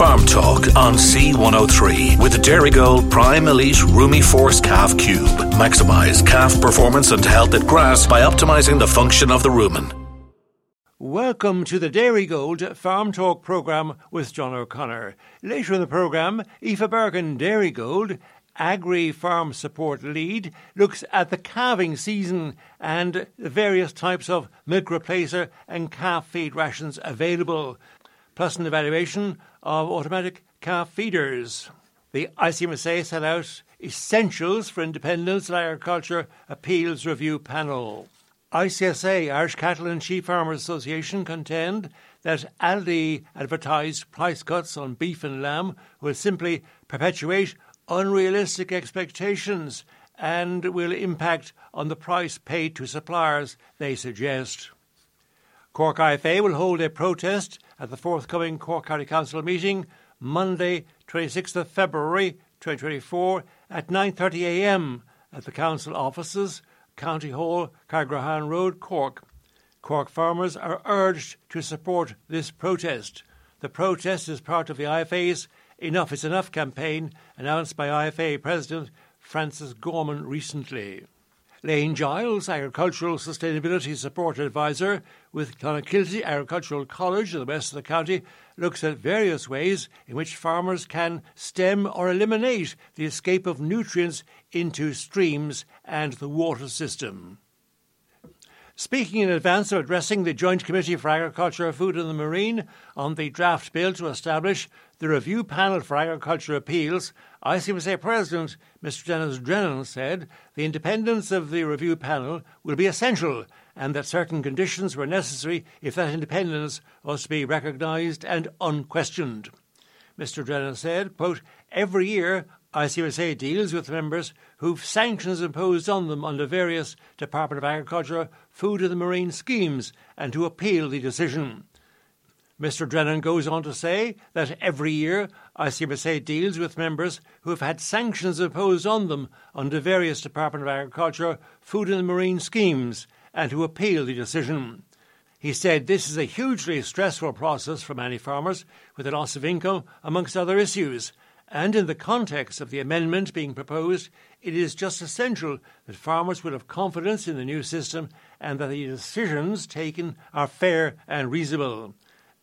Farm Talk on C103 with the Dairygold Prime Elite Rumi Force Calf Cube. Maximize calf performance and health at grass by optimizing the function of the rumen. Welcome to the Dairygold Farm Talk programme with John O'Connor. Later in the programme, Aoife Bergin Dairy Gold Agri Farm Support Lead looks at the calving season and the various types of milk replacer and calf feed rations available plus an evaluation of automatic calf feeders. The ICMSA set out essentials for independence in agriculture appeals review panel. ICSA, Irish Cattle and Sheep Farmers Association, contend that Aldi advertised price cuts on beef and lamb will simply perpetuate unrealistic expectations and will impact on the price paid to suppliers, they suggest. Cork IFA will hold a protest at the forthcoming Cork County Council meeting Monday, 26th of February 2024 at 9:30 a.m. at the council offices, County Hall, Carrigrohane Road, Cork. Cork farmers are urged to support this protest. The protest is part of the IFA's Enough is Enough campaign announced by IFA President Francis Gorman recently. Lane Giles, Agricultural Sustainability Support Advisor with Clonakilty Agricultural College in the west of the county, looks at various ways in which farmers can stem or eliminate the escape of nutrients into streams and the water system. Speaking in advance of addressing the Joint Committee for Agriculture, Food and the Marine on the draft bill to establish the Review Panel for Agriculture Appeals, ICMSA President Mr. Denis Drennan said the independence of the review panel will be essential and that certain conditions were necessary if that independence was to be recognised and unquestioned. Mr. Drennan said, quote, Every year ICMSA deals with members who've sanctions imposed on them under various Department of Agriculture, Food and the Marine schemes and to appeal the decision. Mr. Drennan goes on to say that every year ICMSA deals with members who have had sanctions imposed on them under various Department of Agriculture, Food and the Marine schemes and to appeal the decision. He said this is a hugely stressful process for many farmers with a loss of income, amongst other issues, and in the context of the amendment being proposed, it is just essential that farmers will have confidence in the new system and that the decisions taken are fair and reasonable.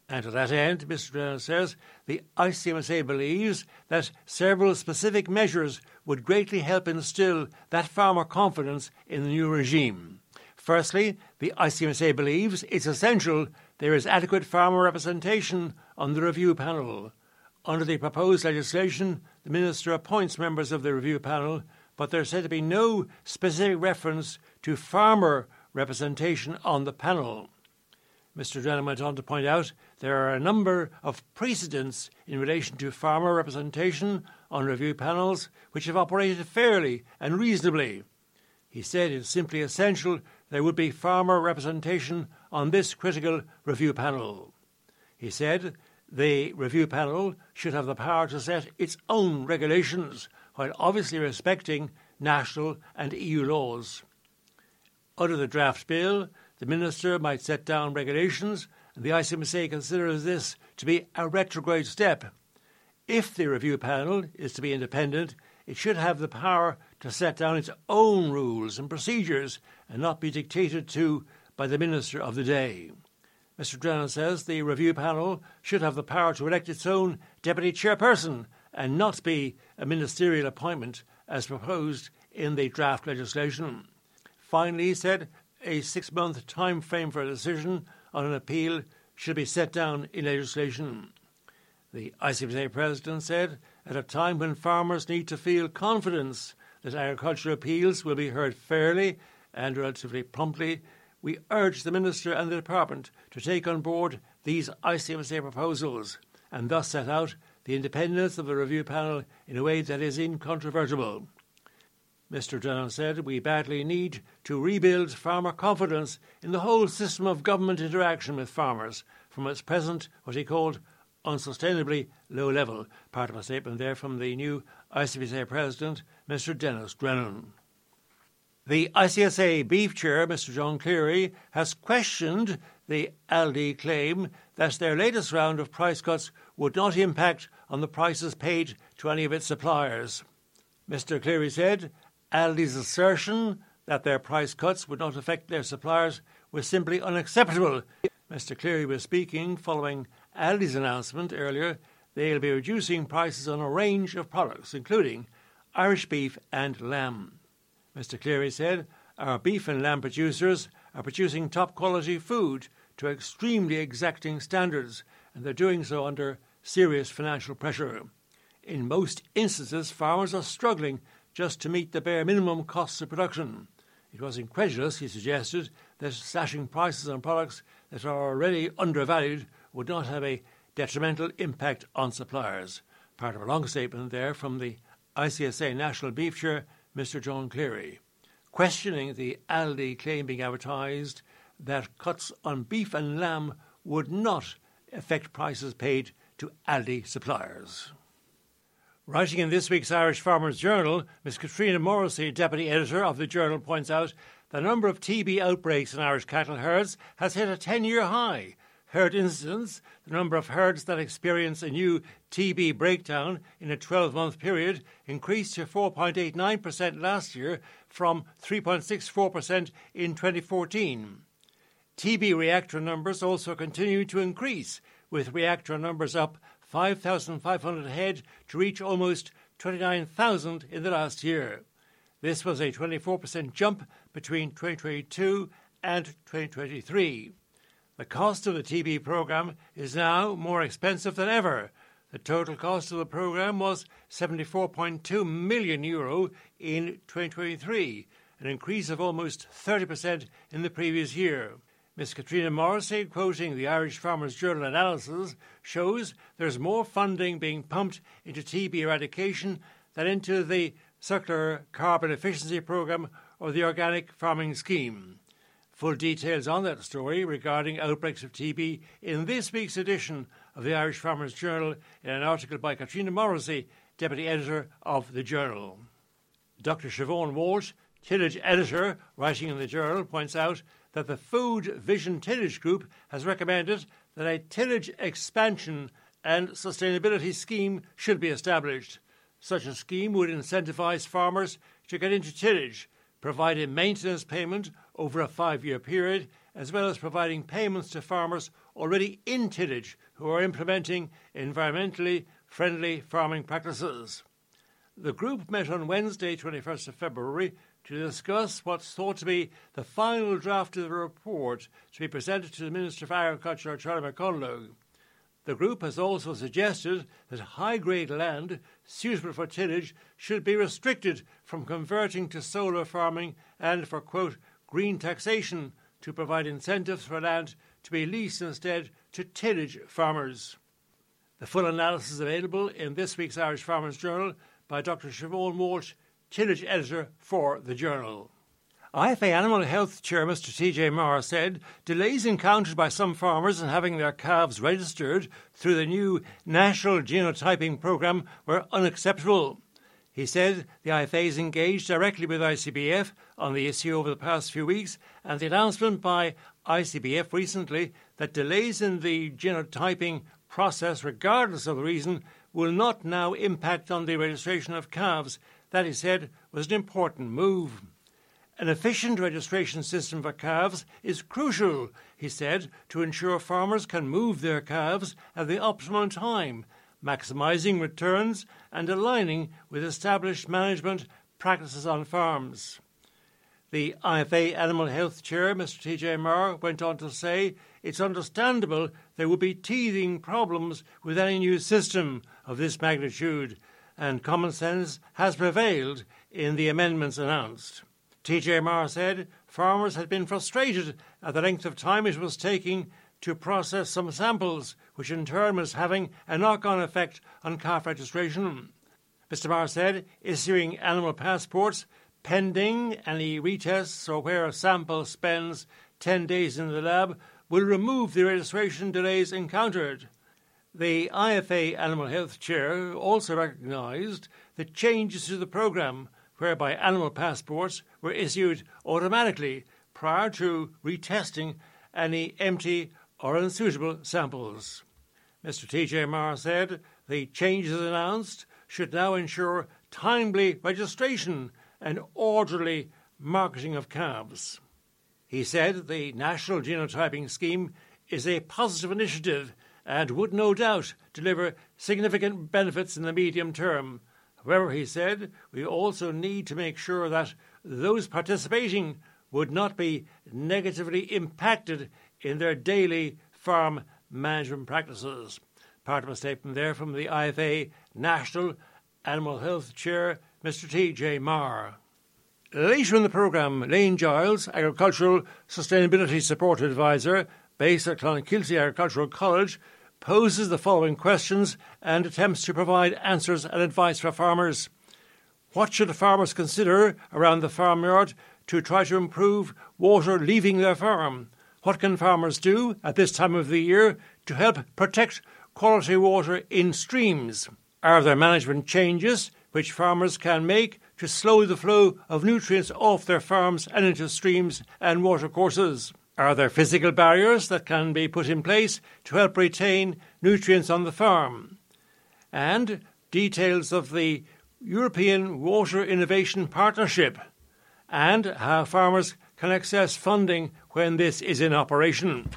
And to that end, Mr. Drennan says, the ICMSA believes that several specific measures would greatly help instill that farmer confidence in the new regime. Firstly, the ICMSA believes it's essential there is adequate farmer representation on the review panel. Under the proposed legislation, the Minister appoints members of the review panel, but there is said to be no specific reference to farmer representation on the panel. Mr. Drennan went on to point out there are a number of precedents in relation to farmer representation on review panels which have operated fairly and reasonably. He said it's simply essential there would be farmer representation on this critical review panel. He said the review panel should have the power to set its own regulations while obviously respecting national and EU laws. Under the draft bill, the Minister might set down regulations, and the ICMSA considers this to be a retrograde step. If the review panel is to be independent, it should have the power to set down its own rules and procedures and not be dictated to by the Minister of the day. Mr. Drennan says the review panel should have the power to elect its own deputy chairperson and not be a ministerial appointment as proposed in the draft legislation. Finally, he said a six month time frame for a decision on an appeal should be set down in legislation. The ICMSA president said, at a time when farmers need to feel confidence that agricultural appeals will be heard fairly and relatively promptly, we urge the Minister and the Department to take on board these ICMSA proposals and thus set out the independence of the review panel in a way that is incontrovertible. Mr. Drennan said we badly need to rebuild farmer confidence in the whole system of government interaction with farmers from its present, what he called, unsustainably low level. Part of a statement there from the new ICMSA President, Mr. Denis Drennan. The ICSA beef chair, Mr. John Cleary, has questioned the Aldi claim that their latest round of price cuts would not impact on the prices paid to any of its suppliers. Mr. Cleary said Aldi's assertion that their price cuts would not affect their suppliers was simply unacceptable. Mr. Cleary was speaking following Aldi's announcement earlier they'll be reducing prices on a range of products, including Irish beef and lamb. Mr. Cleary said our beef and lamb producers are producing top quality food to extremely exacting standards, and they're doing so under serious financial pressure. In most instances, farmers are struggling just to meet the bare minimum costs of production. It was incredulous, he suggested, that slashing prices on products that are already undervalued would not have a detrimental impact on suppliers. Part of a long statement there from the ICSA National Beef Chair, Mr. John Cleary, questioning the Aldi claim being advertised that cuts on beef and lamb would not affect prices paid to Aldi suppliers. Writing in this week's Irish Farmers Journal, Ms. Katrina Morrissey, deputy editor of the journal, points out the number of TB outbreaks in Irish cattle herds has hit a 10 year high. Herd incidents, the number of herds that experience a new TB breakdown in a 12 month period, increased to 4.89% last year from 3.64% in 2014. TB reactor numbers also continue to increase, with reactor numbers up 5,500 head to reach almost 29,000 in the last year. This was a 24% jump between 2022 and 2023. The cost of the TB program is now more expensive than ever. The total cost of the program was 74.2 million euro in 2023, an increase of almost 30% in the previous year. Ms. Katrina Morrissey, quoting the Irish Farmers Journal analysis, shows there's more funding being pumped into TB eradication than into the Suckler Carbon Efficiency Programme or the Organic Farming Scheme. Full details on that story regarding outbreaks of TB in this week's edition of the Irish Farmers Journal in an article by Katrina Morrissey, Deputy Editor of the Journal. Dr. Siobhan Walsh, tillage editor, writing in the journal, points out that the Food Vision Tillage Group has recommended that a tillage expansion and sustainability scheme should be established. Such a scheme would incentivise farmers to get into tillage, providing maintenance payment over a five year period, as well as providing payments to farmers already in tillage who are implementing environmentally friendly farming practices. The group met on Wednesday, 21st of February, to discuss what's thought to be the final draft of the report to be presented to the Minister for Agriculture, Charlie McConalogue. The group has also suggested that high grade land suitable for tillage should be restricted from converting to solar farming and for, quote, green taxation to provide incentives for land to be leased instead to tillage farmers. The full analysis is available in this week's Irish Farmers Journal by Dr. Siobhan Walsh tillage editor for the journal. IFA Animal Health Chair Mr. TJ Maher said delays encountered by some farmers in having their calves registered through the new National Genotyping Programme were unacceptable. He said the IFA is engaged directly with ICBF on the issue over the past few weeks, and the announcement by ICBF recently that delays in the genotyping process, regardless of the reason, will not now impact on the registration of calves that, he said, was an important move. An efficient registration system for calves is crucial, he said, to ensure farmers can move their calves at the optimum time, maximising returns and aligning with established management practices on farms. The IFA Animal Health Chair, Mr. T.J. Maher, went on to say it's understandable there will be teething problems with any new system of this magnitude, and common sense has prevailed in the amendments announced. TJ Maher said farmers had been frustrated at the length of time it was taking to process some samples, which in turn was having a knock on effect on calf registration. Mr. Maher said issuing animal passports pending any retests or where a sample spends 10 days in the lab will remove the registration delays encountered. The IFA Animal Health Chair also recognised the changes to the programme whereby animal passports were issued automatically prior to retesting any empty or unsuitable samples. Mr. TJ Maher said the changes announced should now ensure timely registration and orderly marketing of calves. He said the National Genotyping Scheme is a positive initiative and would no doubt deliver significant benefits in the medium term. However, he said, we also need to make sure that those participating would not be negatively impacted in their daily farm management practices. Part of a statement there from the IFA National Animal Health Chair, Mr. T.J. Maher. Later in the programme, Lane Giles, Agricultural Sustainability Support Advisor, based at Clonakilty Agricultural College, poses the following questions and attempts to provide answers and advice for farmers. What should farmers consider around the farmyard to try to improve water leaving their farm? What can farmers do at this time of the year to help protect quality water in streams? Are there management changes which farmers can make to slow the flow of nutrients off their farms and into streams and watercourses? Are there physical barriers that can be put in place to help retain nutrients on the farm? And details of the European Water Innovation Partnership and how farmers can access funding when this is in operation.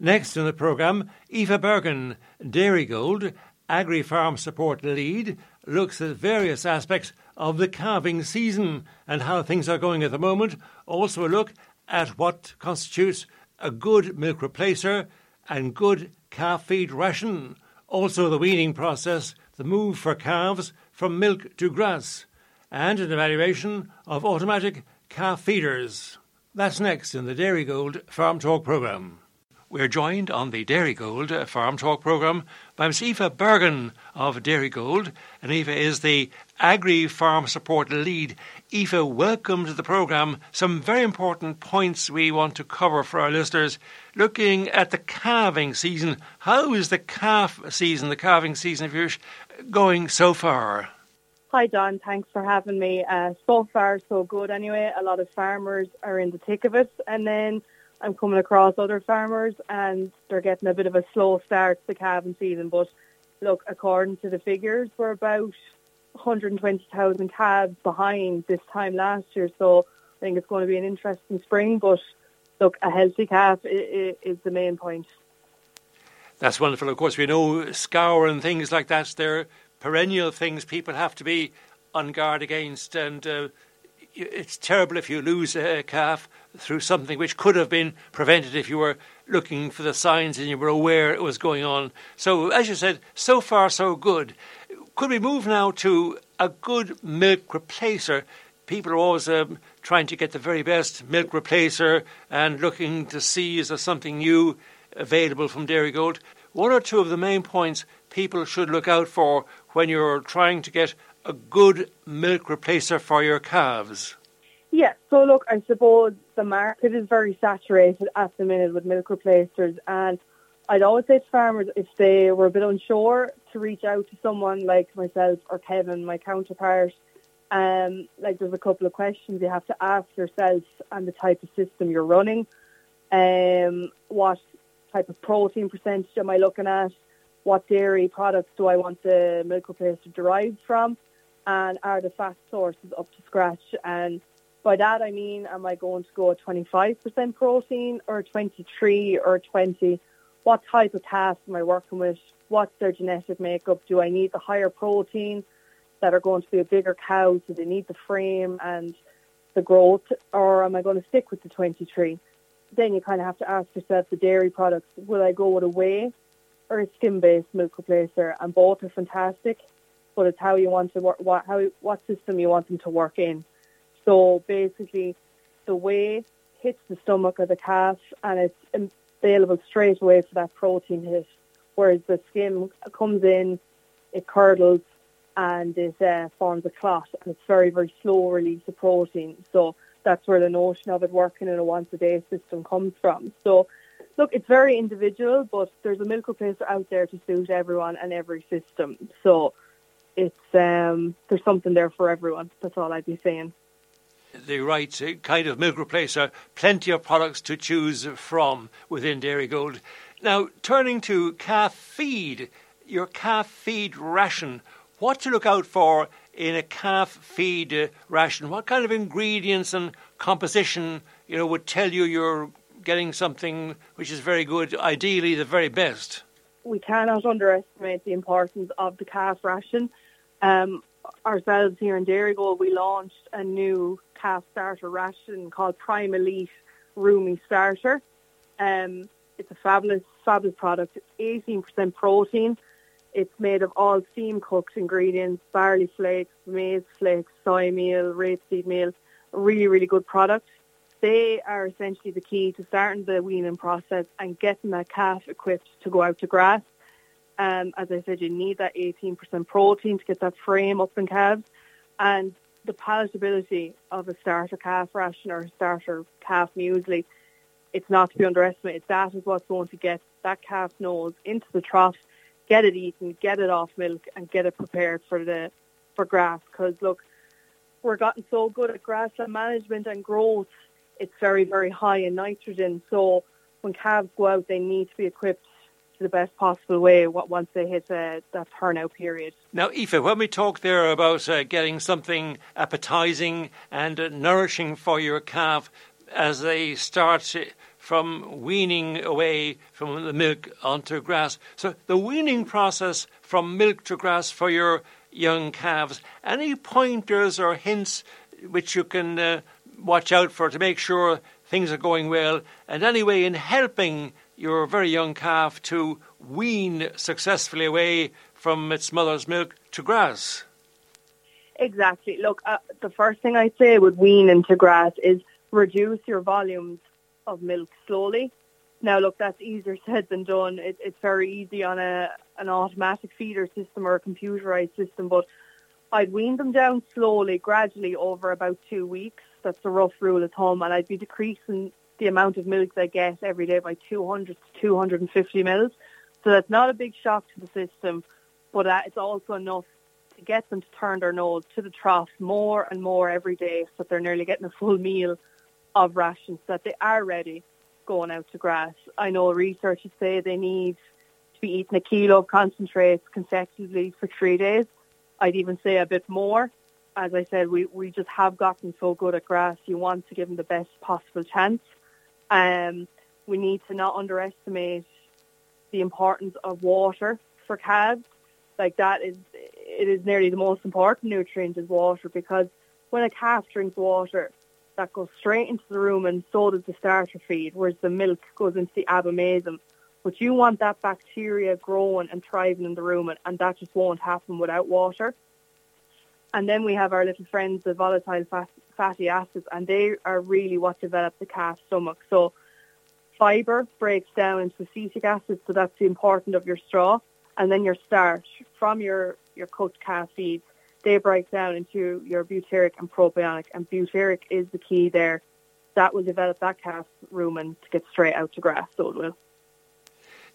Next in the programme, Aoife Bergin, Dairygold, Agri Farm Support Lead, looks at various aspects of the calving season and how things are going at the moment. Also, a look at what constitutes a good milk replacer and good calf feed ration. Also, the weaning process, the move for calves from milk to grass, and an evaluation of automatic calf feeders. That's next in the Dairygold Farm Talk programme. We're joined on the Dairygold Farm Talk programme by Ms. Aoife Bergin of Dairygold, and Aoife is the Agri Farm Support Lead. Aoife, welcome to the programme. Some very important points we want to cover for our listeners. Looking at the calving season, how is the calf season, the calving season, if you going so far? Hi, Don. Thanks for having me. Uh, so far, so good. Anyway, a lot of farmers are in the thick of it, and then I'm coming across other farmers, and they're getting a bit of a slow start to the calving season. But look, according to the figures, we're about 120,000 calves behind this time last year. So I think it's going to be an interesting spring. But look, a healthy calf is the main point. That's wonderful. Of course, we know scour and things like that. They're perennial things people have to be on guard against. And uh, it's terrible if you lose a calf through something which could have been prevented if you were looking for the signs and you were aware it was going on. So, as you said, so far so good. Could we move now to a good milk replacer? People are always um, trying to get the very best milk replacer and looking to see is there something new available from Dairygold. One or two of the main points people should look out for when you're trying to get a good milk replacer for your calves? Yeah, so look, I suppose the market is very saturated at the minute with milk replacers, and I'd always say to farmers if they were a bit unsure to reach out to someone like myself or Kevin, my counterpart. Um, like there's a couple of questions you have to ask yourself and the type of system you're running. Um, what type of protein percentage am I looking at? What dairy products do I want the milk replacer derived from, and are the fat sources up to scratch? And by that I mean, am I going to go 25% protein or 23 or 20? What type of calf am I working with? What's their genetic makeup? Do I need the higher protein that are going to be a bigger cow? Do they need the frame and the growth, or am I going to stick with the 23? Then you kind of have to ask yourself the dairy products. Will I go with a whey or a skim-based milk replacer, and both are fantastic. But it's how you want to work, what how what system you want them to work in. So basically, the whey hits the stomach of the calf, and it's available straight away for that protein hit. Whereas the skim comes in, it curdles, and it uh, forms a clot, and it's very very slow release of protein. So that's where the notion of it working in a once a day system comes from. So look, it's very individual, but there's a milk replacer out there to suit everyone and every system. So it's um, there's something there for everyone. That's all I'd be saying. the right kind of milk replacer, plenty of products to choose from within Dairygold. Now, turning to calf feed, your calf feed ration, what to look out for in a calf feed ration? What kind of ingredients and composition, you know, would tell you you're getting something which is very good, ideally the very best? We cannot underestimate the importance of the calf ration. Um, ourselves here in Dairygold, we launched a new calf starter ration called Prime Elite Rumi Starter. Um, it's a fabulous, fabulous product. It's 18% protein. It's made of all steam cooked ingredients, barley flakes, maize flakes, soy meal, rapeseed meal. Really, really good product. They are essentially the key to starting the weaning process and getting that calf equipped to go out to grass. Um, as I said, you need that 18% protein to get that frame up in calves. And the palatability of a starter calf ration or a starter calf muesli, it's not to be underestimated. That is what's going to get that calf nose into the trough, get it eaten, get it off milk, and get it prepared for the for grass. Because look, we're gotten so good at grassland management and growth. It's very very high in nitrogen. So when calves go out, they need to be equipped to the best possible way once they hit uh, that turnout period. Now, Aoife, when we talk there about uh, getting something appetising and uh, nourishing for your calf as they start from weaning away from the milk onto grass, so the weaning process from milk to grass for your young calves, any pointers or hints which you can uh, watch out for to make sure things are going well, and anyway, in helping your very young calf to wean successfully away from its mother's milk to grass. Exactly. Look, uh, the first thing I'd say with wean into grass is reduce your volumes of milk slowly. Now, look, that's easier said than done. It, it's very easy on a an automatic feeder system or a computerized system, but I'd wean them down slowly, gradually over about two weeks. That's a rough rule of thumb, and I'd be decreasing the amount of milk they get every day by 200 to 250 mils. So that's not a big shock to the system, but uh, it's also enough to get them to turn their nose to the trough more and more every day so that they're nearly getting a full meal of rations so that they are ready going out to grass. I know researchers say they need to be eating a kilo of concentrates consecutively for three days. I'd even say a bit more. As I said, we, we just have gotten so good at grass. You want to give them the best possible chance. Um, we need to not underestimate the importance of water for calves. Like that is, it is nearly the most important nutrient is water because when a calf drinks water, that goes straight into the rumen so does the starter feed, whereas the milk goes into the abomasum. But you want that bacteria growing and thriving in the rumen, and that just won't happen without water. And then we have our little friends, the volatile fat, fatty acids, and they are really what develop the calf stomach. So fibre breaks down into acetic acid, so that's the important of your straw, and then your starch from your, your cooked calf feeds, they break down into your butyric and propionic, and butyric is the key there. That will develop that calf rumen to get straight out to grass, so it will.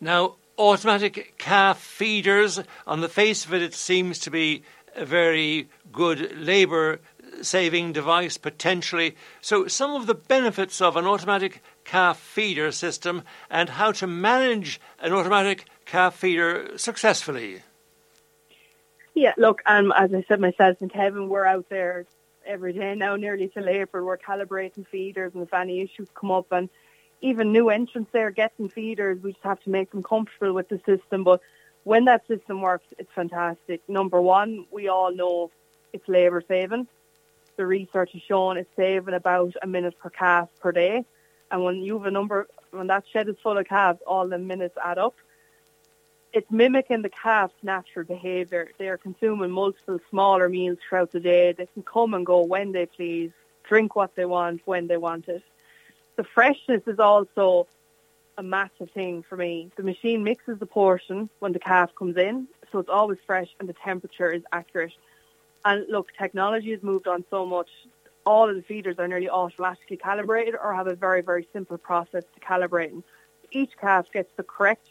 Now, automatic calf feeders, on the face of it, it seems to be a very good labour saving device potentially. So, some of the benefits of an automatic calf feeder system and how to manage an automatic calf feeder successfully. Yeah, look, um, as I said, myself and Kevin, we're out there every day now, nearly till April. We're calibrating feeders, and if any issues come up, and even new entrants there getting feeders, we just have to make them comfortable with the system. But when that system works, it's fantastic. Number one, we all know it's labour saving. The research has shown it's saving about a minute per calf per day. And when you have a number, when that shed is full of calves, all the minutes add up. It's mimicking the calf's natural behaviour. They are consuming multiple smaller meals throughout the day. They can come and go when they please, drink what they want when they want it. The freshness is also a massive thing for me. The machine mixes the portion when the calf comes in, so it's always fresh and the temperature is accurate. And look, technology has moved on so much. All of the feeders are nearly automatically calibrated or have a very, very simple process to calibrating. Each calf gets the correct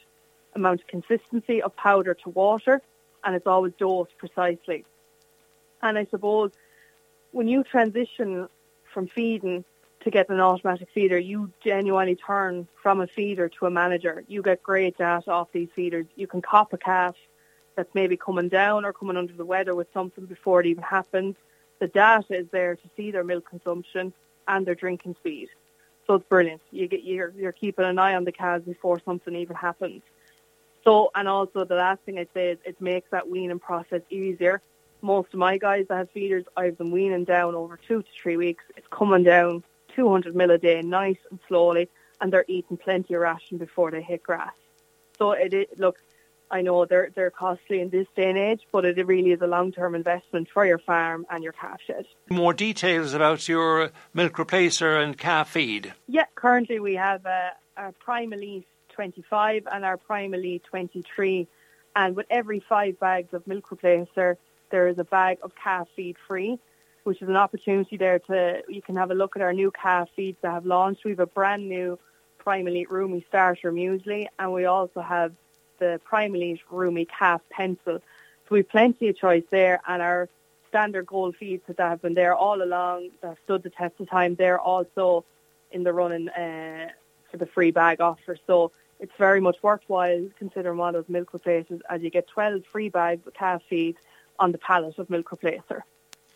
amount of consistency of powder to water and it's always dosed precisely. And I suppose when you transition from feeding to get an automatic feeder, you genuinely turn from a feeder to a manager. You get great data off these feeders. You can cop a calf that's maybe coming down or coming under the weather with something before it even happens. The data is there to see their milk consumption and their drinking speed. So it's brilliant. You get you're you're keeping an eye on the calves before something even happens. So and also the last thing I'd say is it makes that weaning process easier. Most of my guys that have feeders, I've been weaning down over two to three weeks. It's coming down 200 mil a day, nice and slowly, and they're eating plenty of ration before they hit grass. So it, it look, I know they're they're costly in this day and age, but it really is a long term investment for your farm and your calf shed. More details about your milk replacer and calf feed. Yeah, currently we have a, a Prime Elite 25 and our Prime Elite 23, and with every five bags of milk replacer, there is a bag of calf feed free which is an opportunity there to you can have a look at our new calf feeds that have launched. We have a brand new Prime Elite Rumi starter muesli, and we also have the Prime Elite Rumi calf pencil. So we've plenty of choice there, and our standard gold feeds that have been there all along, that stood the test of time, they're also in the running uh, for the free bag offer. So it's very much worthwhile considering one of those milk replacers as you get 12 free bags of calf feed on the pallet of milk replacer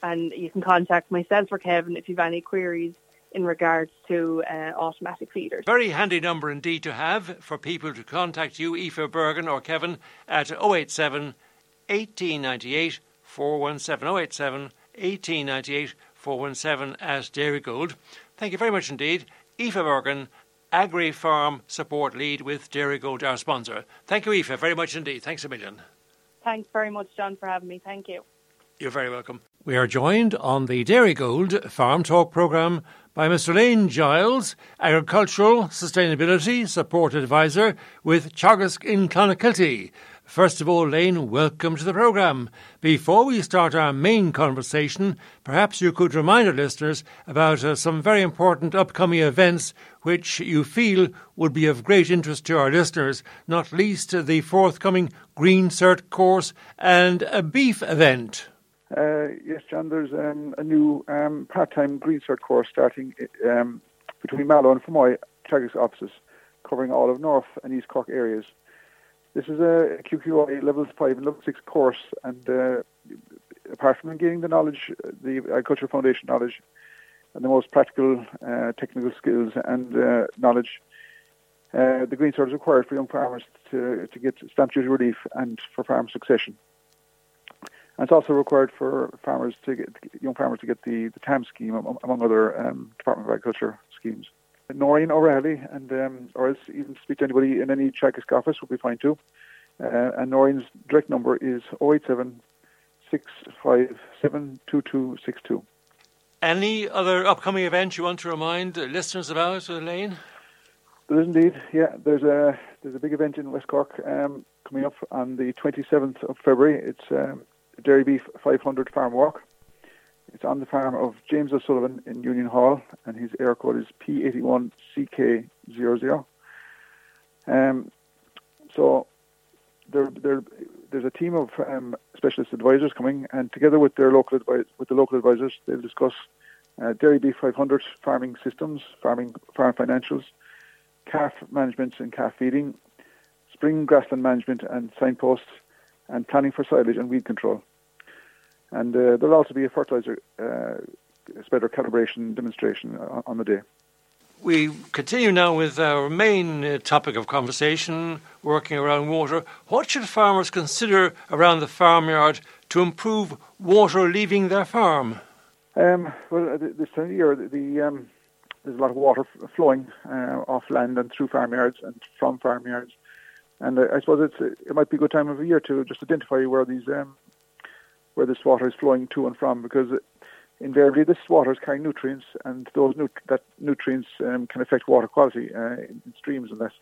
and you can contact myself or Kevin if you have any queries in regards to uh, automatic feeders. Very handy number indeed to have for people to contact you, Aoife Bergin or Kevin, at 087 1898 417 087 1898 417 as Dairygold. Thank you very much indeed. Aoife Bergin, Agri Farm Support Lead with Dairygold, our sponsor. Thank you, Aoife, very much indeed. Thanks a million. Thanks very much, John, for having me. Thank you. You're very welcome. We are joined on the Dairygold Farm Talk programme by Mr. Lane Giles, Agricultural Sustainability Support Advisor with Teagasc in Clonakilty. First of all, Lane, welcome to the programme. Before we start our main conversation, perhaps you could remind our listeners about uh, some very important upcoming events which you feel would be of great interest to our listeners, not least the forthcoming Green Cert course and a beef event. Uh, yes, John, there's um, a new um, part-time Green Cert course starting um, between Mallow and Fermoy Teagasc offices, covering all of North and East Cork areas. This is a QQI Level 5 and Level 6 course, and uh, apart from gaining the knowledge, the Agriculture Foundation knowledge, and the most practical uh, technical skills and uh, knowledge, uh, the Green Cert is required for young farmers to, to get stamp duty relief and for farm succession. And it's also required for farmers to get young farmers to get the, the TAM scheme, among other um, Department of Agriculture schemes. Noreen O'Reilly, and um, or else even speak to anybody in any Teagasc office would be fine too. Uh, and Noreen's direct number is 087 657 Any other upcoming events you want to remind listeners about, Elaine? There is indeed. Yeah, there's a there's a big event in West Cork um, coming up on the 27th of February. It's um, Dairy Beef 500 Farm Walk. It's on the farm of James O'Sullivan in Union Hall, and his Eircode is P81CK00. Um, so there, there, there's a team of um, specialist advisors coming, and together with their local advi- with the local advisors, they'll discuss uh, Dairy Beef 500 farming systems, farming farm financials, calf management and calf feeding, spring grassland management and signposts, and planning for silage and weed control. And uh, there'll also be a fertilizer uh, spreader calibration demonstration on, on, the day. We continue now with our main uh, topic of conversation, working around water. What should farmers consider around the farmyard to improve water leaving their farm? Um, well, this time of year, the, um, there's a lot of water flowing uh, off land and through farmyards and from farmyards. And I suppose it's it might be a good time of year to just identify where these um, where this water is flowing to and from, because invariably this water is carrying nutrients, and those nut- that nutrients um, can affect water quality uh, in, streams and that.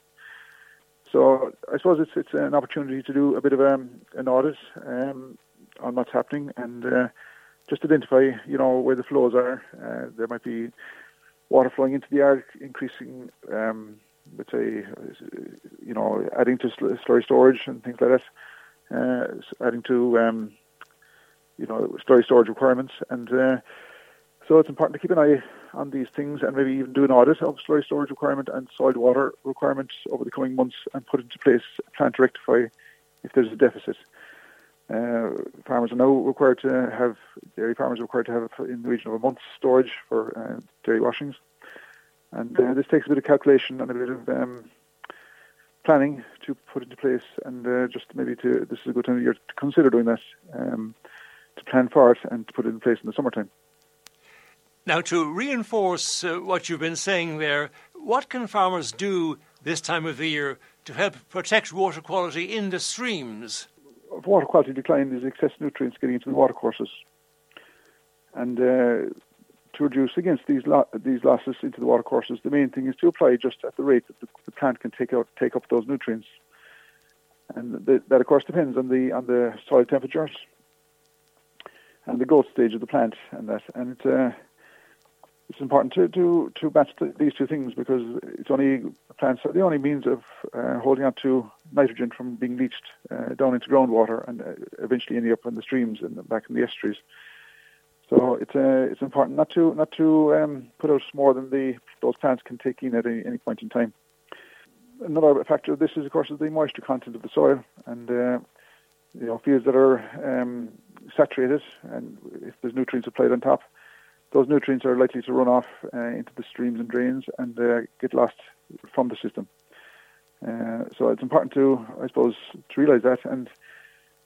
So I suppose it's it's an opportunity to do a bit of um, an audit um, on what's happening and uh, just identify, you know, where the flows are. Uh, there might be water flowing into the yard, increasing um, let's say, you know, adding to slurry storage and things like that, uh, adding to, um, you know, slurry storage requirements. And uh, So it's important to keep an eye on these things and maybe even do an audit of slurry storage requirement and soil water requirements over the coming months and put into place a plan to rectify if there's a deficit. Uh, farmers are now required to have, dairy farmers are required to have in the region of a month's storage for uh, dairy washings. And uh, this takes a bit of calculation and a bit of um, planning to put into place and uh, just maybe to, this is a good time of year to consider doing that, um, to plan for it and to put it in place in the summertime. Now, to reinforce uh, what you've been saying there, what can farmers do this time of the year to help protect water quality in the streams? Water quality decline is excess nutrients getting into the watercourses. And uh, to reduce against these lo- these losses into the watercourses, the main thing is to apply just at the rate that the, the plant can take out take up those nutrients. And the, that, of course, depends on the on the soil temperatures and the growth stage of the plant, and that and it, uh, it's important to to to match the, these two things because it's only plants are the only means of uh, holding on to nitrogen from being leached uh, down into groundwater and uh, eventually ending up in the streams and back in the estuaries. So it's uh, it's important not to not to um, put out more than the those plants can take in at any, any point in time. Another factor of this is, of course, is the moisture content of the soil, and uh, you know fields that are um, saturated, and if there's nutrients applied on top, those nutrients are likely to run off uh, into the streams and drains and uh, get lost from the system. Uh, so it's important to, I suppose, to realise that. And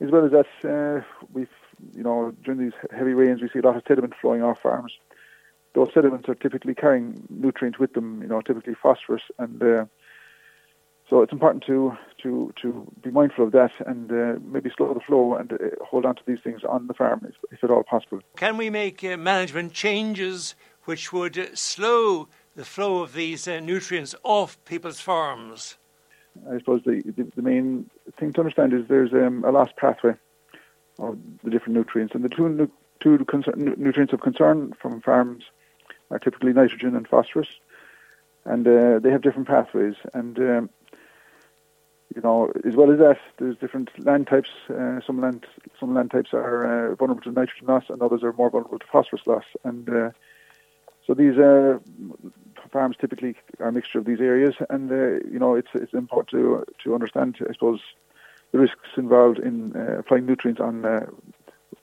as well as that, uh, we've, you know, during these heavy rains, we see a lot of sediment flowing off farms. Those sediments are typically carrying nutrients with them, you know, typically phosphorus and uh, so it's important to to to be mindful of that and uh, maybe slow the flow and uh, hold on to these things on the farm if, if at all possible. Can we make uh, management changes which would slow the flow of these uh, nutrients off people's farms? I suppose the, the, the main thing to understand is there's um, a lost pathway of the different nutrients, and the two nu- two concern, nutrients of concern from farms are typically nitrogen and phosphorus, and uh, they have different pathways and um, you know, as well as that, there's different land types. Uh, some land some land types are uh, vulnerable to nitrogen loss, and others are more vulnerable to phosphorus loss. And uh, so these uh, farms typically are a mixture of these areas, and uh, you know, it's it's important to to understand, I suppose, the risks involved in uh, applying nutrients on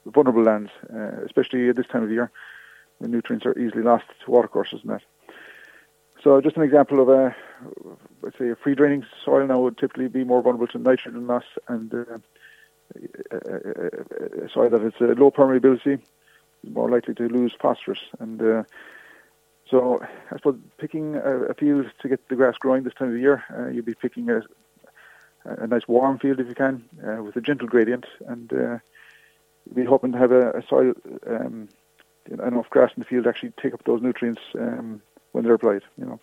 vulnerable lands, especially at this time of year, when nutrients are easily lost to watercourses and that. So just an example of a, let's say, a free draining soil now would typically be more vulnerable to nitrogen loss and uh, a, soil that has a low permeability is more likely to lose phosphorus. And uh, so I suppose picking a, field to get the grass growing this time of year, uh, you'd be picking a, a nice warm field if you can uh, with a gentle gradient and uh, be hoping to have a, soil um, enough grass in the field actually take up those nutrients um, when they're applied. You know,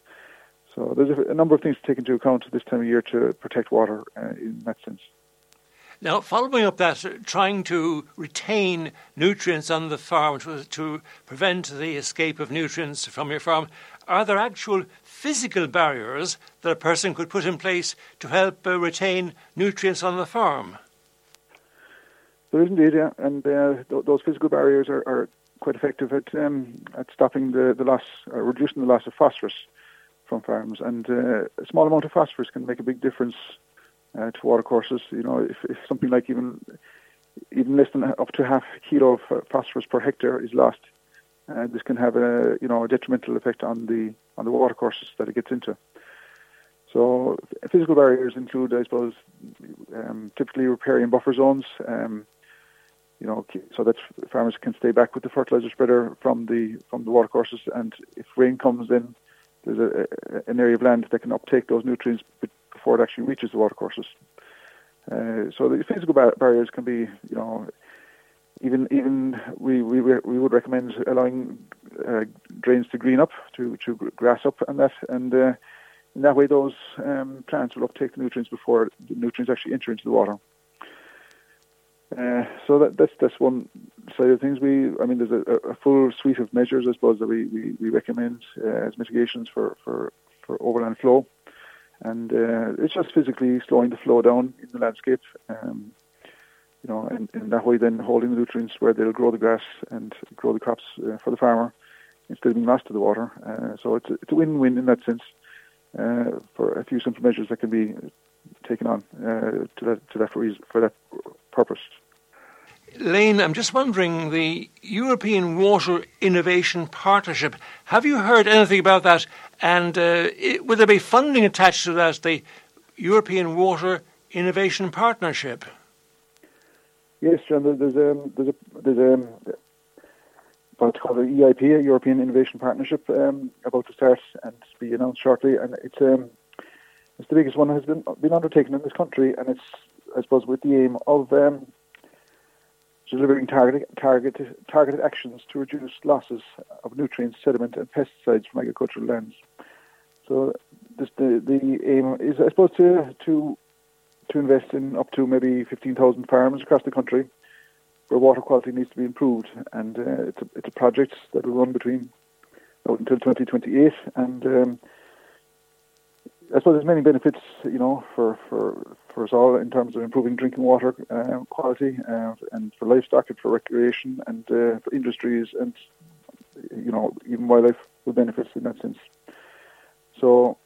so there's a, a, number of things to take into account at this time of year to protect water uh, in that sense. Now, following up that, trying to retain nutrients on the farm to, to prevent the escape of nutrients from your farm, are there actual physical barriers that a person could put in place to help uh, retain nutrients on the farm? There is indeed, yeah, and uh, th- those physical barriers are, are quite effective at um, at stopping the, the loss, uh, reducing the loss of phosphorus from farms. And uh, a small amount of phosphorus can make a big difference uh, to watercourses. You know, if, if something like even even less than up to half a kilo of phosphorus per hectare is lost, uh, this can have a you know a detrimental effect on the on the watercourses that it gets into. So physical barriers include, I suppose, um, typically riparian buffer zones. Um, you know, so that farmers can stay back with the fertilizer spreader from the from the watercourses. And if rain comes in, there's a, a, an area of land that can uptake those nutrients before it actually reaches the watercourses. Uh, so the physical bar- barriers can be, you know, even even we we we would recommend allowing uh, drains to green up, to to grass up, and that, and uh, in that way those um, plants will uptake the nutrients before the nutrients actually enter into the water. Uh, so that, that's that's one side of things. We, I mean, there's a, a full suite of measures, I suppose, that we, we, we recommend uh, as mitigations for, for, for overland flow, and uh, it's just physically slowing the flow down in the landscape. Um, you know, and, and that way then holding the nutrients where they'll grow the grass and grow the crops uh, for the farmer, instead of being lost to the water. Uh, so it's a, it's a win-win in that sense uh, for a few simple measures that can be taken on uh, to that to that reason, for that purpose. Lane, I'm just wondering the European Water Innovation Partnership. Have you heard anything about that? And uh, it, will there be funding attached to that? The European Water Innovation Partnership. Yes, John. There's a um, there's a there's a um, what's called the EIP, a European Innovation Partnership, um, about to start and be announced shortly. And it's um, it's the biggest one that has been been undertaken in this country, and it's I suppose with the aim of um, delivering targeted, targeted, targeted actions to reduce losses of nutrients, sediment, and pesticides from agricultural lands. So this, the, the aim is, I suppose, to, to, to invest in up to maybe 15,000 farms across the country where water quality needs to be improved. And uh, it's, a, it's a project that will run between until 2028. And um, I suppose there's many benefits, you know, for, for, for us all in terms of improving drinking water uh, quality uh, and for livestock and for recreation and uh, for industries and, you know, even wildlife will benefit in that sense. So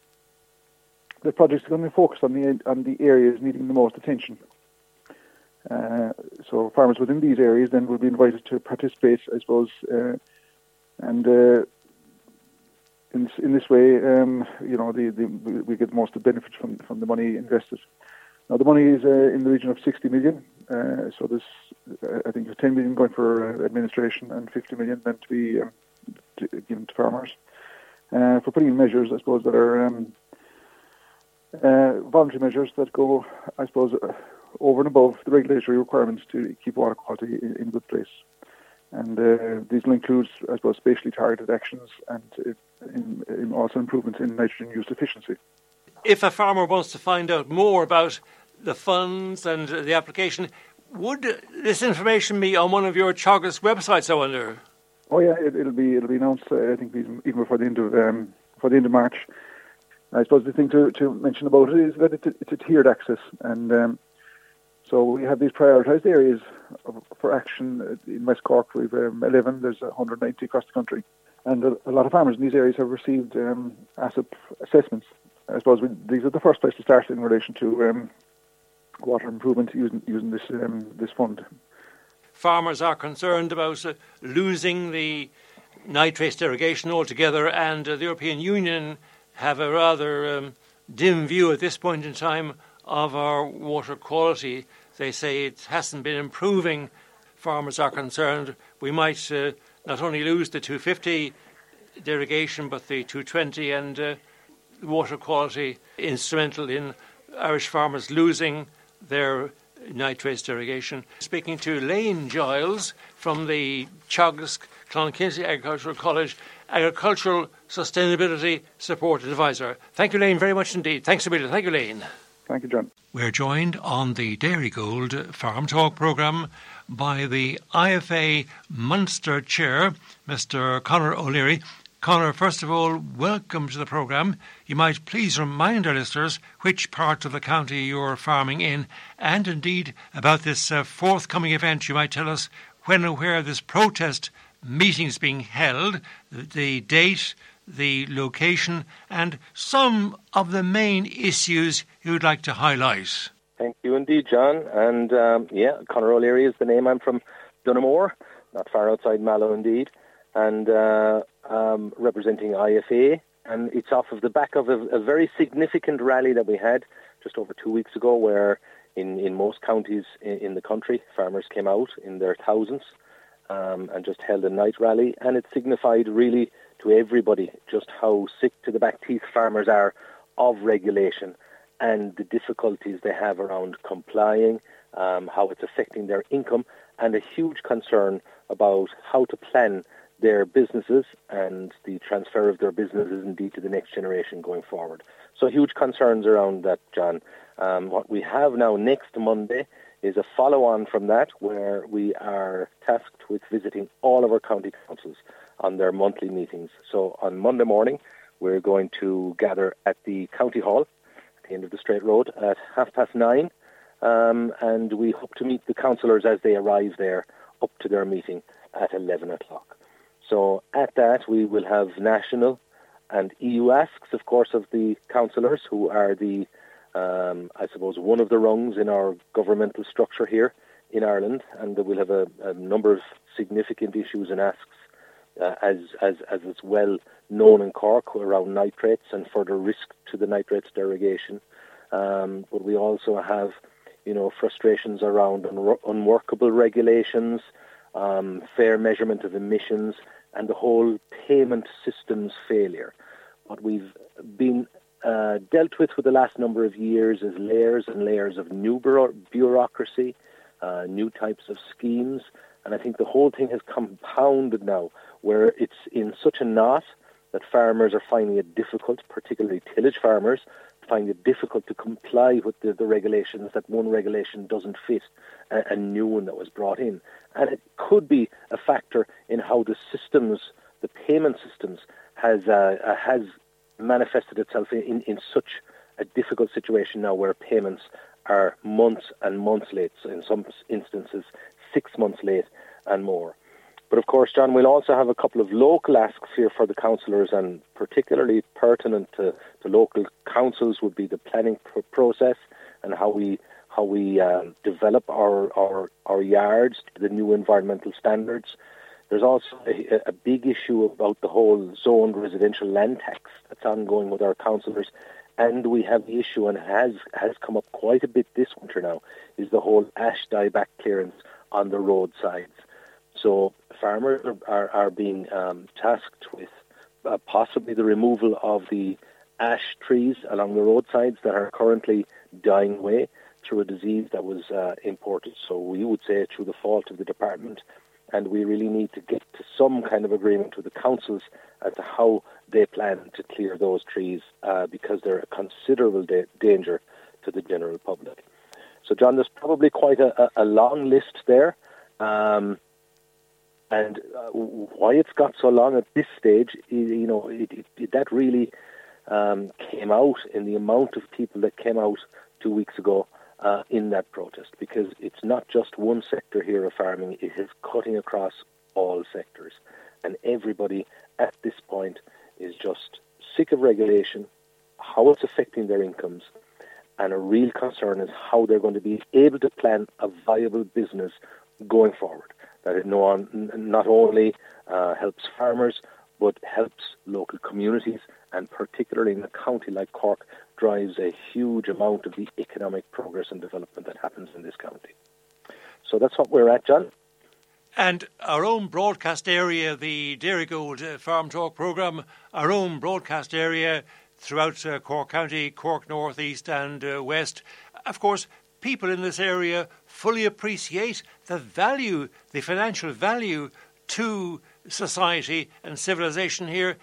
the projects are going to be focused on the, on the areas needing the most attention. Uh, so farmers within these areas then will be invited to participate, I suppose, uh, and uh, in, in this way, um, you know, the, the, we get most of the benefits from, from the money invested. Now, the money is uh, in the region of 60 million. Uh, so this, uh, I think, there's 10 million going for administration and 50 million then to be um, to, given to farmers for putting in measures, I suppose, that are um, uh, voluntary measures that go, I suppose, over and above the regulatory requirements to keep water quality in, in good place. And these will include, I suppose, spatially targeted actions and in, in also improvements in nitrogen use efficiency. If a farmer wants to find out more about the funds and the application, would this information be on one of your Teagasc websites? I wonder. Oh yeah, it, will be it'll be announced. Uh, I think even before the end of um, before the end of March. I suppose the thing to, to mention about it is that it's a, it's a tiered access, and um, so we have these prioritised areas for action in West Cork. We've um, 11. There's 190 across the country, and a, a, lot of farmers in these areas have received um, ASSAP assessments. I suppose we, these are the first place to start in relation to um, water improvement using using this um, this fund. Farmers are concerned about uh, losing the nitrate derogation altogether, and uh, the European Union have a rather um, dim view at this point in time of our water quality. They say it hasn't been improving. Farmers are concerned we might uh, not only lose the 250 derogation but the 220 and uh, water quality instrumental in Irish farmers losing their nitrates derogation. Speaking to Lane Giles from the Teagasc Clonakilty Agricultural College Agricultural Sustainability Support Advisor. Thank you, Lane, very much indeed. Thanks a million. Thank you, Lane. Thank you, John. We're joined on the Dairygold Farm Talk programme by the IFA Munster Chair, Mr. Conor O'Leary. Conor, first of all, welcome to the programme. You might please remind our listeners which part of the county you're farming in, and indeed about this uh, forthcoming event. You might tell us when and where this protest meeting is being held, the date, the location, and some of the main issues you'd like to highlight. Thank you indeed, John. And um, yeah, Conor O'Leary is the name. I'm from Donoughmore, not far outside Mallow indeed. And uh, um, representing IFA, and it's off of the back of a, a, very significant rally that we had just over two weeks ago, where in, in most counties in, in the country, farmers came out in their thousands um, and just held a night rally, and it signified really to everybody just how sick to the back teeth farmers are of regulation and the difficulties they have around complying, um, how it's affecting their income, and a huge concern about how to plan their businesses and the transfer of their businesses indeed to the next generation going forward. So huge concerns around that, John. Um, what we have now next Monday is a follow-on from that where we are tasked with visiting all of our county councils on their monthly meetings. So on Monday morning, we're going to gather at the county hall at the end of the straight road at half past nine, um, and we hope to meet the councillors as they arrive there up to their meeting at 11 o'clock. So at that, we will have national and EU asks, of course, of the councillors who are the, um, I suppose, one of the rungs in our governmental structure here in Ireland, and we'll have a, a number of significant issues and asks, uh, as as as is well known in Cork around nitrates and further risk to the nitrates derogation. Um, but we also have, you know, frustrations around un- unworkable regulations, um, fair measurement of emissions, and the whole payment systems failure. What we've been uh, dealt with for the last number of years is layers and layers of new bureaucracy, uh, new types of schemes, and I think the whole thing has compounded now, where it's in such a knot that farmers are finding it difficult, particularly tillage farmers, find it difficult to comply with the, the regulations, that one regulation doesn't fit a, a, new one that was brought in. And it could be a factor in how the systems, the payment systems, has, uh, uh, has manifested itself in, in such a difficult situation now where payments are months and months late, so in some instances, six months late and more. But of course, John, we'll also have a couple of local asks here for the councillors, and particularly pertinent to, to local councils would be the planning pr- process and how we how we um, develop our, our our yards to the new environmental standards. There's also a, a big issue about the whole zoned residential land tax that's ongoing with our councillors, and we have the issue, and has has come up quite a bit this winter now, is the whole ash dieback clearance on the roadsides. So farmers are, are, being um, tasked with uh, possibly the removal of the ash trees along the roadsides that are currently dying away through a disease that was uh, imported. So we would say through the fault of the department, and we really need to get to some kind of agreement with the councils as to how they plan to clear those trees uh, because they're a considerable da- danger to the general public. So, John, there's probably quite a, a long list there. Um, and uh, why it's got so long at this stage, you know, it, it, that really um, came out in the amount of people that came out two weeks ago uh, in that protest, because it's not just one sector here of farming; it is cutting across all sectors, and everybody at this point is just sick of regulation, how it's affecting their incomes, and a real concern is how they're going to be able to plan a viable business going forward that it not only uh, helps farmers but helps local communities and particularly in a county like Cork drives a huge amount of the economic progress and development that happens in this county. So that's what we're at, John. And our own broadcast area, the Dairygold uh, Farm Talk programme, our own broadcast area throughout uh, Cork County, Cork North, East, and uh, West. Of course, people in this area fully appreciate the value, the financial value to society and civilization here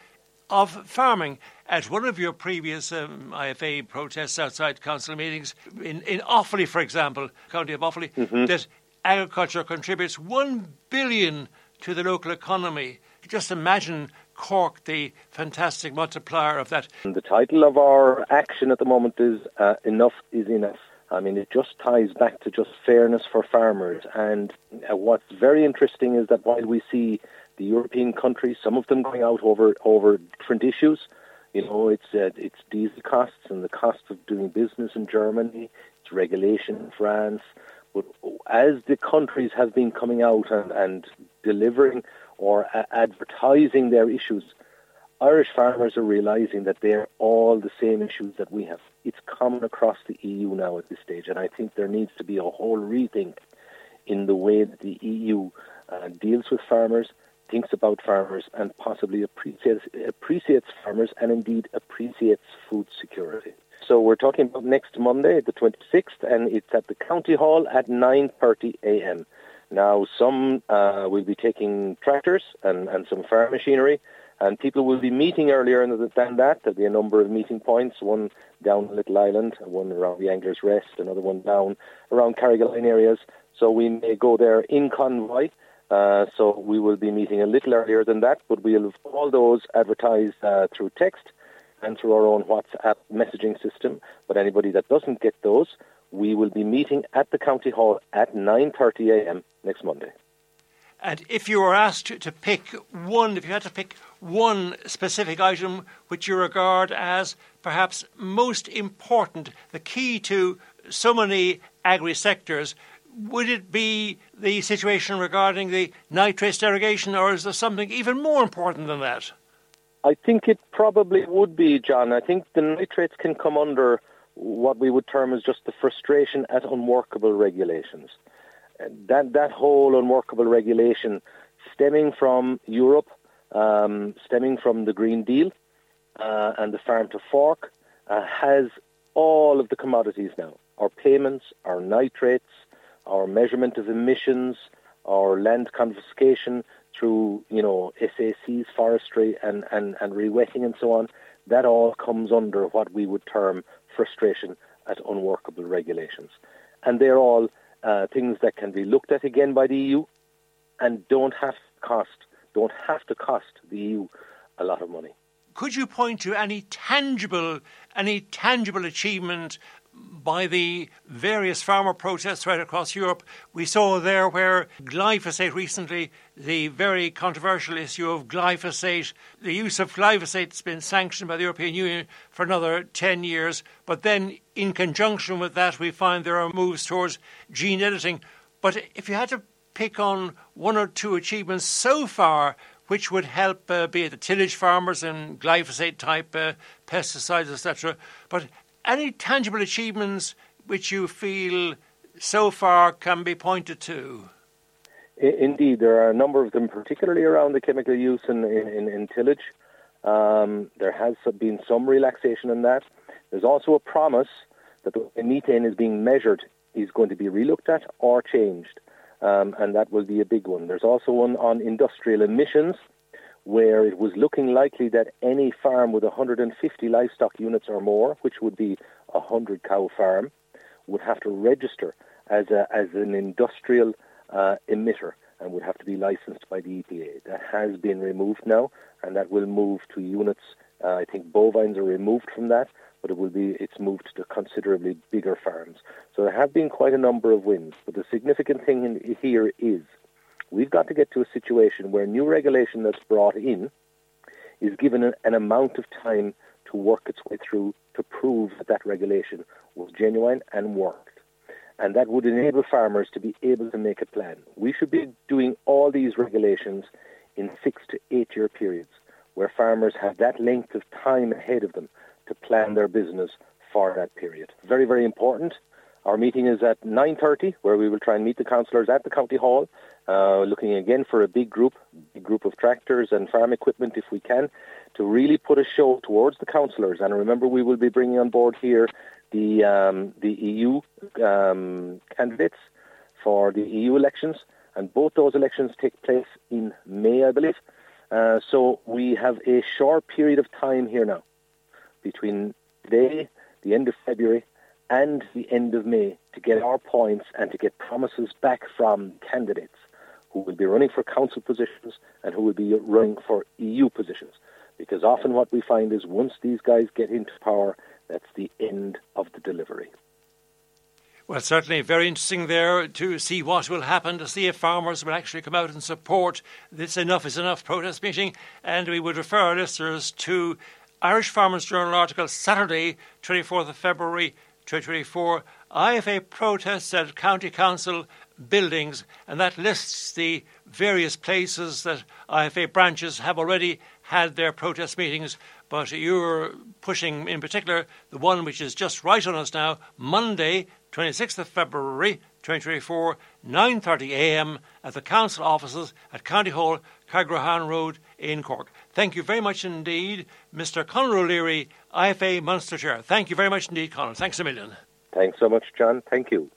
of farming. At one of your previous um, IFA protests outside council meetings, in, in Offaly, for example, county of Offaly, mm-hmm. that agriculture contributes one billion to the local economy. Just imagine Cork, the fantastic multiplier of that. The title of our action at the moment is uh, Enough is Enough. I mean, it just ties back to just fairness for farmers. And uh, what's very interesting is that while we see the European countries, some of them going out over over different issues, you know, it's uh, it's diesel costs and the cost of doing business in Germany, it's regulation in France. But as the countries have been coming out and, and delivering or uh, advertising their issues, Irish farmers are realising that they're all the same issues that we have. It's common across the EU now at this stage, and I think there needs to be a whole rethink in the way that the EU uh, deals with farmers, thinks about farmers, and possibly appreciates, appreciates farmers and indeed appreciates food security. So we're talking about next Monday, the 26th, and it's at the County Hall at 9:30 a.m. Now, some uh, will be taking tractors and, and some farm machinery, and people will be meeting earlier than that. There'll be a number of meeting points, one down Little Island, one around the Angler's Rest, another one down around Carrigaline areas. So we may go there in convoy. Uh, so we will be meeting a little earlier than that, but we'll have all those advertised uh, through text and through our own WhatsApp messaging system. But anybody that doesn't get those, we will be meeting at the County Hall at 9.30 a.m. next Monday. And if you were asked to pick one, if you had to pick one specific item which you regard as perhaps most important, the key to so many agri sectors, would it be the situation regarding the nitrates derogation, or is there something even more important than that? I think it probably would be, John. I think the nitrates can come under what we would term as just the frustration at unworkable regulations. That that whole unworkable regulation stemming from Europe, um, stemming from the Green Deal uh, and the Farm to Fork, uh, has all of the commodities now. Our payments, our nitrates, our measurement of emissions, our land confiscation through, you know, SACs, forestry and, and, and rewetting and so on, that all comes under what we would term frustration at unworkable regulations. And they're all uh, things that can be looked at again by the EU and don't have to cost, don't have to cost the EU a lot of money. Could you point to any tangible, any tangible achievement by the various farmer protests right across Europe. We saw there where glyphosate recently, the very controversial issue of glyphosate, the use of glyphosate has been sanctioned by the European Union for another 10 years. But then, in conjunction with that, we find there are moves towards gene editing. But if you had to pick on one or two achievements so far, which would help, uh, be it the tillage farmers and glyphosate type uh, pesticides, etc. But any tangible achievements which you feel so far can be pointed to? Indeed, there are a number of them, particularly around the chemical use in, in, in tillage. Um, there has been some relaxation in that. There's also a promise that the methane is being measured is going to be relooked at or changed, um, and that will be a big one. There's also one on industrial emissions, where it was looking likely that any farm with 150 livestock units or more, which would be a 100 cow farm, would have to register as, a, as an industrial uh, emitter and would have to be licensed by the EPA. That has been removed now, and that will move to units. Uh, I think bovines are removed from that, but it will be it's moved to considerably bigger farms. So there have been quite a number of wins. But the significant thing in, here is We've got to get to a situation where new regulation that's brought in is given an, an amount of time to work its way through to prove that that regulation was genuine and worked. And that would enable farmers to be able to make a plan. We should be doing all these regulations in six to eight year periods where farmers have that length of time ahead of them to plan their business for that period. Very, very important. Our meeting is at 9.30, where we will try and meet the councillors at the County Hall, uh, looking again for a big group, big group of tractors and farm equipment if we can, to really put a show towards the councillors. And remember, we will be bringing on board here the, um, the EU um, candidates for the EU elections, and both those elections take place in May, I believe. Uh, so we have a short period of time here now between today, the end of February, and the end of May to get our points and to get promises back from candidates who will be running for council positions and who will be running for EU positions. Because often what we find is once these guys get into power, that's the end of the delivery. Well, certainly very interesting there to see what will happen, to see if farmers will actually come out and support this Enough is Enough protest meeting. And we would refer our listeners to Irish Farmers Journal article Saturday, 24th of February 2024, IFA protests at County Council buildings, and that lists the various places that IFA branches have already had their protest meetings. But you're pushing, in particular, the one which is just right on us now, Monday, 26th of February 2024, 9:30 a.m. at the council offices at County Hall, Carrigrohane Road in Cork. Thank you very much indeed, Mr. Conor O'Leary, IFA Munster Chair. Thank you very much indeed, Conor. Thanks a million. Thanks so much, John. Thank you.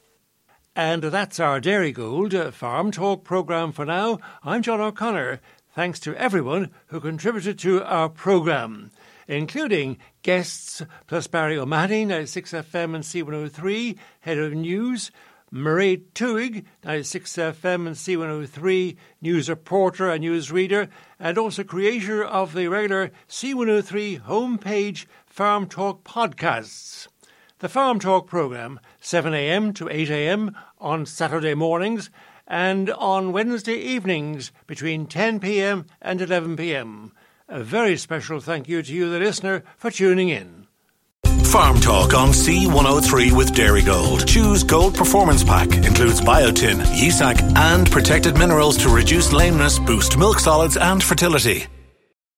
And that's our Dairygold uh, Farm Talk programme for now. I'm John O'Connor. Thanks to everyone who contributed to our programme, including guests plus Barry O'Mahony, 96FM and C103, Head of News, Marie Tuig, 96FM and C103, news reporter and news reader, and also creator of the regular C103 homepage Farm Talk podcasts. The Farm Talk programme, 7am to 8am on Saturday mornings, and on Wednesday evenings between 10 pm and 11 pm. A very special thank you to you, the listener, for tuning in. Farm Talk on C103 with Dairygold. Choose Gold Performance Pack. Includes biotin, Yea-Sacc, and protected minerals to reduce lameness, boost milk solids and fertility.